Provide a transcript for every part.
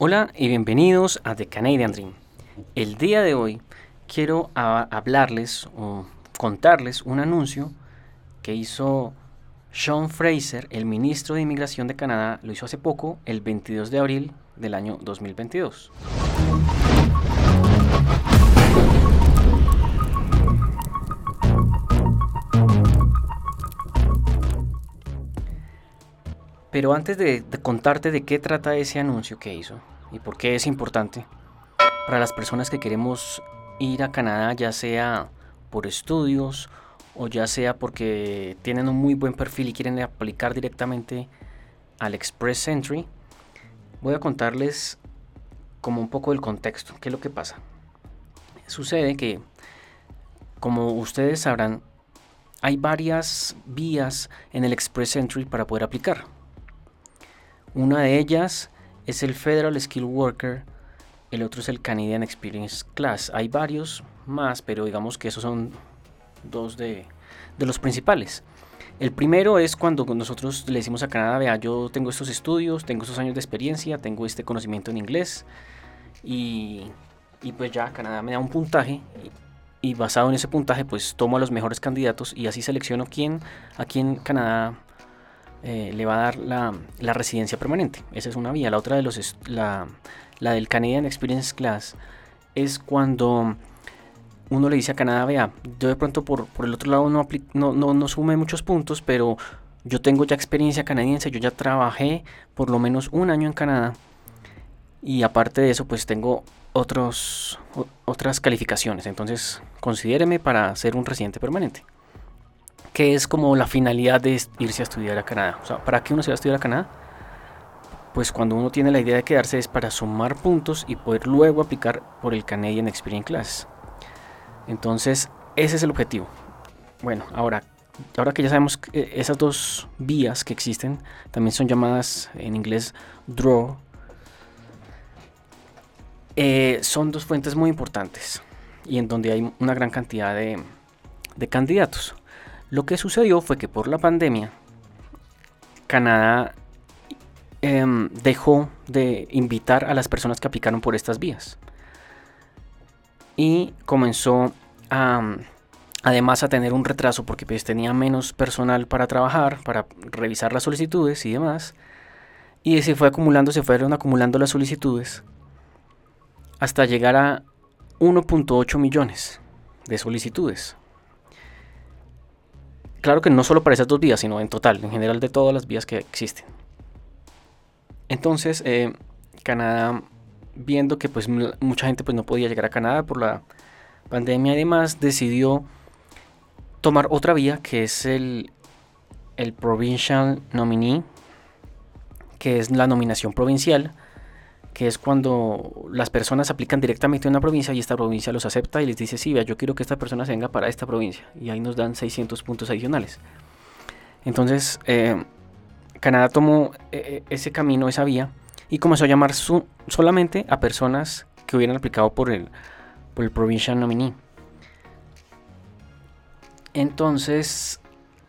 Hola y bienvenidos a The Canadian Dream. El día de hoy quiero hablarles o contarles un anuncio que hizo Sean Fraser, el ministro de Inmigración de Canadá, lo hizo hace poco, el 22 de abril del año 2022. Pero antes de, contarte de qué trata ese anuncio que hizo y por qué es importante para las personas que queremos ir a Canadá, ya sea por estudios o ya sea porque tienen un muy buen perfil y quieren aplicar directamente al Express Entry, voy a contarles como un poco del contexto, qué es lo que pasa. Sucede que, como ustedes sabrán, hay varias vías en el Express Entry para poder aplicar. Una de ellas es el Federal Skill Worker, el otro es el Canadian Experience Class. Hay varios más, pero digamos que esos son dos de, los principales. El primero es cuando nosotros le decimos a Canadá, vea, yo tengo estos estudios, tengo estos años de experiencia, tengo este conocimiento en inglés y, pues ya Canadá me da un puntaje y, basado en ese puntaje pues tomo a los mejores candidatos y así selecciono quién, a quién Canadá eh, le va a dar la, residencia permanente. Esa es una vía. La otra de los la, la, del Canadian Experience Class es cuando uno le dice a Canadá, vea, yo de pronto por, por el otro lado no, no, no, no sume muchos puntos, pero yo tengo ya experiencia canadiense, yo ya trabajé por lo menos un año en Canadá y aparte de eso pues tengo otros, otras calificaciones, entonces considéreme para ser un residente permanente que es como la finalidad de irse a estudiar a Canadá. O sea, ¿para qué uno se va a estudiar a Canadá? Pues cuando uno tiene la idea de quedarse es para sumar puntos y poder luego aplicar por el Canadian Experience Class. Entonces, ese es el objetivo. Bueno, ahora, ahora que ya sabemos que eh, esas dos vías que existen, también son llamadas en inglés draw, eh, son dos fuentes muy importantes y en donde hay una gran cantidad de, de candidatos. Lo que sucedió fue que por la pandemia, Canadá em, dejó de invitar a las personas que aplicaron por estas vías. Y comenzó además a tener un retraso porque pues, tenía menos personal para trabajar, para revisar las solicitudes y demás. Y se fue acumulando, se fueron acumulando las solicitudes hasta llegar a 1.8 millones de solicitudes. Claro que no solo para esas dos vías, sino en total, en general de todas las vías que existen. Entonces, eh, Canadá, viendo que pues mucha gente pues no podía llegar a Canadá por la pandemia y demás, decidió tomar otra vía que es el, el Provincial Nominee, que es la nominación provincial, que es cuando las personas aplican directamente a una provincia y esta provincia los acepta y les dice, sí, vea, yo quiero que esta persona se venga para esta provincia. Y ahí nos dan 600 puntos adicionales. Entonces, eh, Canadá tomó eh, ese camino, esa vía, y comenzó a llamar solamente a personas que hubieran aplicado por el, por el Provincial Nominee. Entonces,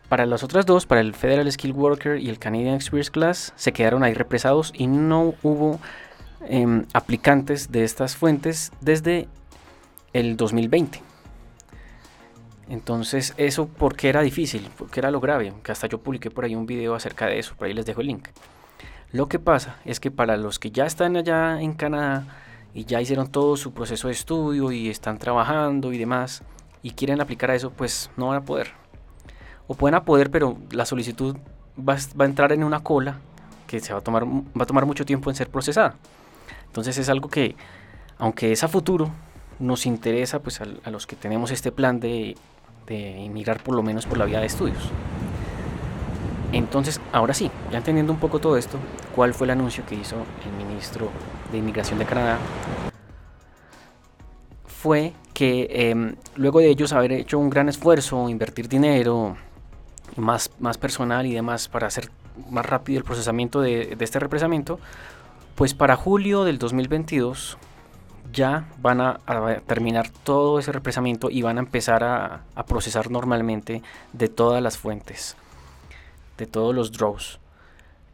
para las otras dos, para el Federal Skill Worker y el Canadian Experience Class, se quedaron ahí represados y no hubo Em, aplicantes de estas fuentes desde el 2020. Entonces, eso porque era difícil, porque era lo grave, que hasta yo publiqué por ahí un video acerca de eso, por ahí les dejo el link. Lo que pasa es que para los que ya están allá en Canadá y ya hicieron todo su proceso de estudio y están trabajando y demás y quieren aplicar a eso, pues no van a poder. O pueden a poder, pero la solicitud va, va a entrar en una cola que se va a tomar, va a tomar mucho tiempo en ser procesada. Entonces es algo que, aunque es a futuro, nos interesa pues a, los que tenemos este plan de, de inmigrar por lo menos por la vía de estudios. Entonces, ahora sí, ya entendiendo un poco todo esto, ¿cuál fue el anuncio que hizo el ministro de Inmigración de Canadá? Fue que em, luego de ellos haber hecho un gran esfuerzo, invertir dinero, más, más personal y demás para hacer más rápido el procesamiento de, de este represamiento, pues para julio del 2022 ya van a, terminar todo ese represamiento y van a empezar a, procesar normalmente de todas las fuentes, de todos los draws.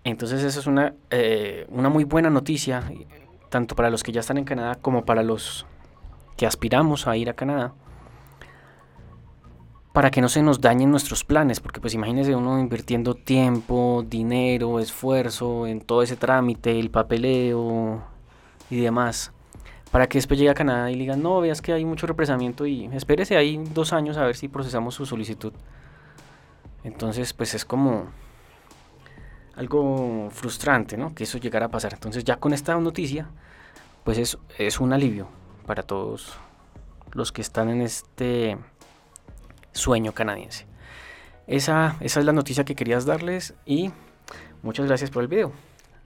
Entonces esa es una, eh, una muy buena noticia, tanto para los que ya están en Canadá como para los que aspiramos a ir a Canadá, para que no se nos dañen nuestros planes, porque pues imagínese uno invirtiendo tiempo, dinero, esfuerzo en todo ese trámite, el papeleo y demás, para que después llegue a Canadá y digan, no, veas que hay mucho represamiento y espérese ahí dos años a ver si procesamos su solicitud. Entonces, pues es como algo frustrante, ¿no? Que eso llegara a pasar. Entonces, ya con esta noticia, pues es, es un alivio para todos los que están en este sueño canadiense. Esa, esa es la noticia que querías darles y muchas gracias por el video.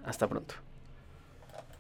Hasta pronto.